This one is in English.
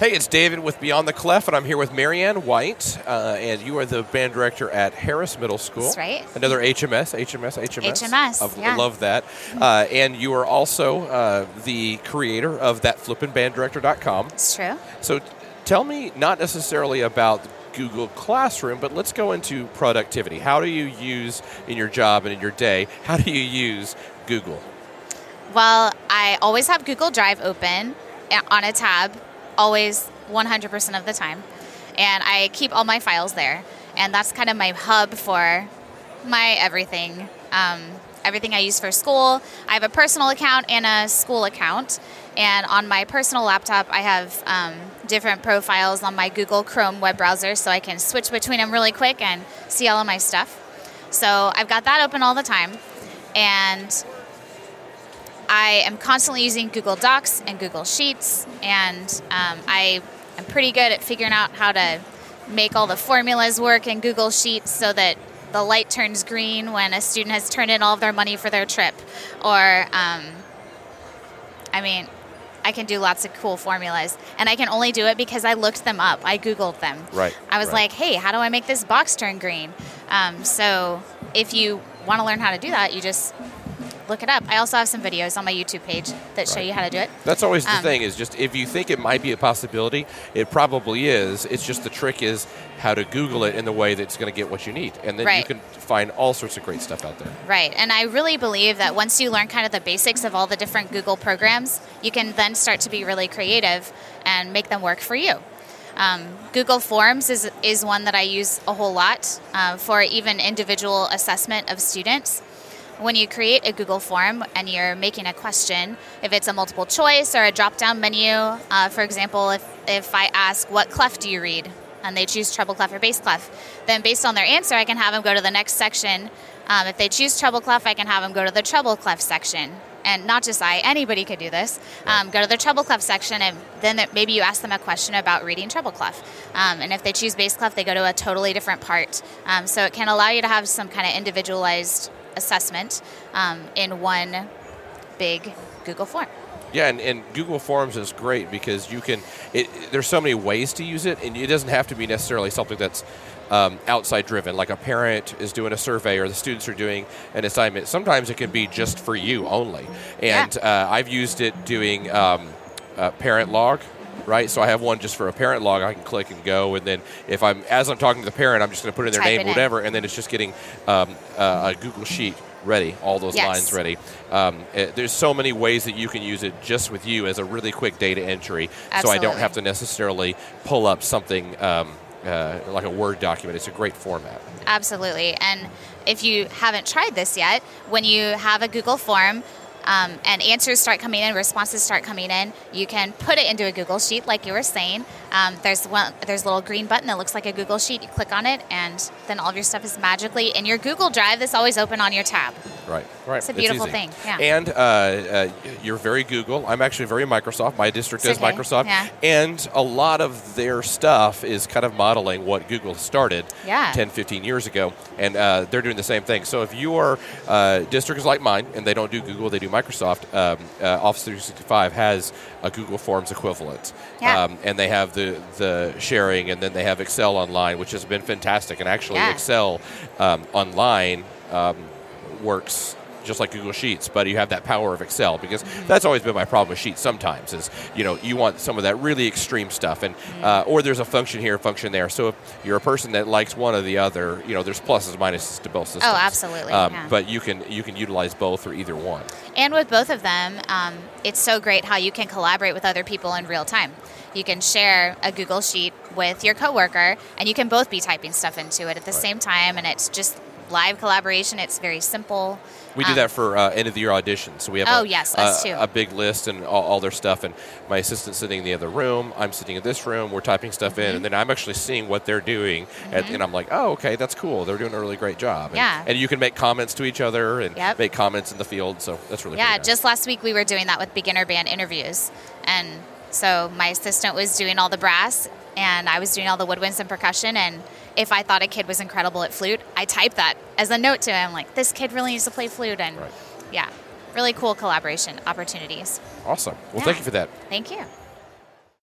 Hey, it's David with Beyond the Clef, and I'm here with Marianne White, uh, and you are the band director at Harris Middle School. That's right. Another HMS, HMS, HMS. HMS, I yeah. love that. Uh, and you are also uh, the creator of that flippinbanddirector.com. It's true. So tell me not necessarily about Google Classroom, but let's go into productivity. How do you use in your job and in your day, how do you use Google? Well, I always have Google Drive open uh, on a tab, always 100% of the time. And I keep all my files there. And that's kind of my hub for my everything. Um, everything I use for school. I have a personal account and a school account. And on my personal laptop, I have um, different profiles on my Google Chrome web browser so I can switch between them really quick and see all of my stuff. So I've got that open all the time. And I am constantly using Google Docs and Google Sheets, and um, I am pretty good at figuring out how to make all the formulas work in Google Sheets so that the light turns green when a student has turned in all of their money for their trip. Or, um, I mean, I can do lots of cool formulas, and I can only do it because I looked them up. I Googled them. Right, I was right. like, hey, how do I make this box turn green? Um, so if you want to learn how to do that, you just look it up. I also have some videos on my YouTube page that show Right. you how to do it. That's always the Um, thing is just if you think it might be a possibility, it probably is. It's just the trick is how to Google it in the way that's going to get what you need. And then you can find all sorts of great stuff out there. Right. And I really believe that once you learn kind of the basics of all the different Google programs, you can then start to be really creative and make them work for you. Um, Google Forms is, is one that I use a whole lot uh, for even individual assessment of students. When you create a Google form and you're making a question, if it's a multiple choice or a drop down menu, uh, for example, if, if I ask, What clef do you read? and they choose treble clef or bass clef, then based on their answer, I can have them go to the next section. Um, if they choose treble clef, I can have them go to the treble clef section. And not just I, anybody could do this. Um, go to the treble clef section, and then maybe you ask them a question about reading treble clef. Um, and if they choose bass clef, they go to a totally different part. Um, so it can allow you to have some kind of individualized assessment um, in one big Google form. Yeah, and, and Google Forms is great because you can. It, there's so many ways to use it, and it doesn't have to be necessarily something that's um, outside driven. Like a parent is doing a survey, or the students are doing an assignment. Sometimes it can be just for you only. And uh, I've used it doing um, uh, parent log. Right, so I have one just for a parent log. I can click and go, and then if I'm as I'm talking to the parent, I'm just going to put in their Type name, it in. whatever, and then it's just getting um, uh, a Google sheet ready, all those Yes. lines ready. Um, eh, there's so many ways that you can use it just with you as a really quick data entry, so I don't have to necessarily pull up something um, uh, like a Word document. It's a great format. Absolutely. And if you haven't tried this yet, when you have a Google form um, and answers start coming in, responses start coming in, you can put it into a Google sheet, like you were saying. Um, there's one, there's a little green button that looks like a Google sheet. You click on it, and then all of your stuff is magically in your Google Drive. That's always open on your tab. Right, right. It's a beautiful easy. thing, yeah. And uh, uh, you're very Google. I'm actually very Microsoft. My district It's is okay, Microsoft, yeah. and a lot of their stuff is kind of modeling what Google started Yeah. 10, 15 years ago, and uh, they're doing the same thing. So if your uh, district is like mine, and they don't do Google, they do Microsoft. Um, uh, Office 365 has a Google Forms equivalent, Yeah. um, and they have the the sharing, and then they have Excel online, which has been fantastic. And actually, Yeah. Excel um, online um, works just like Google Sheets, but you have that power of Excel because that's always been my problem with Sheets. Sometimes is you know you want some of that really extreme stuff, and uh, or there's a function here, a function there. So if you're a person that likes one or the other, you know there's pluses and minuses to both systems. Oh, absolutely, Um, yeah. But you can you can utilize both or either one. And with both of them, um, it's so great how you can collaborate with other people in real time. You can share a Google Sheet with your coworker, and you can both be typing stuff into it at the Right. same time, and it's just live collaboration. It's very simple. We do Um, that for uh, end of the year auditions. So we have Oh, a, yes, a, us too. a big list and all, all their stuff. And my assistant's sitting in the other room. I'm sitting in this room. We're typing stuff Mm-hmm. in, and then I'm actually seeing what they're doing, and, and I'm like, oh, okay, that's cool. They're doing a really great job. And, Yeah. And you can make comments to each other and Yep. make comments in the field. So that's really cool. Yeah, nice. just last week we were doing that with beginner band interviews. And so my assistant was doing all the brass, and I was doing all the woodwinds and percussion. And if I thought a kid was incredible at flute, I typed that as a note to him, like, this kid really needs to play flute. And Right. yeah, really cool collaboration opportunities. awesome. Well, Yeah. thank you for that. Thank you.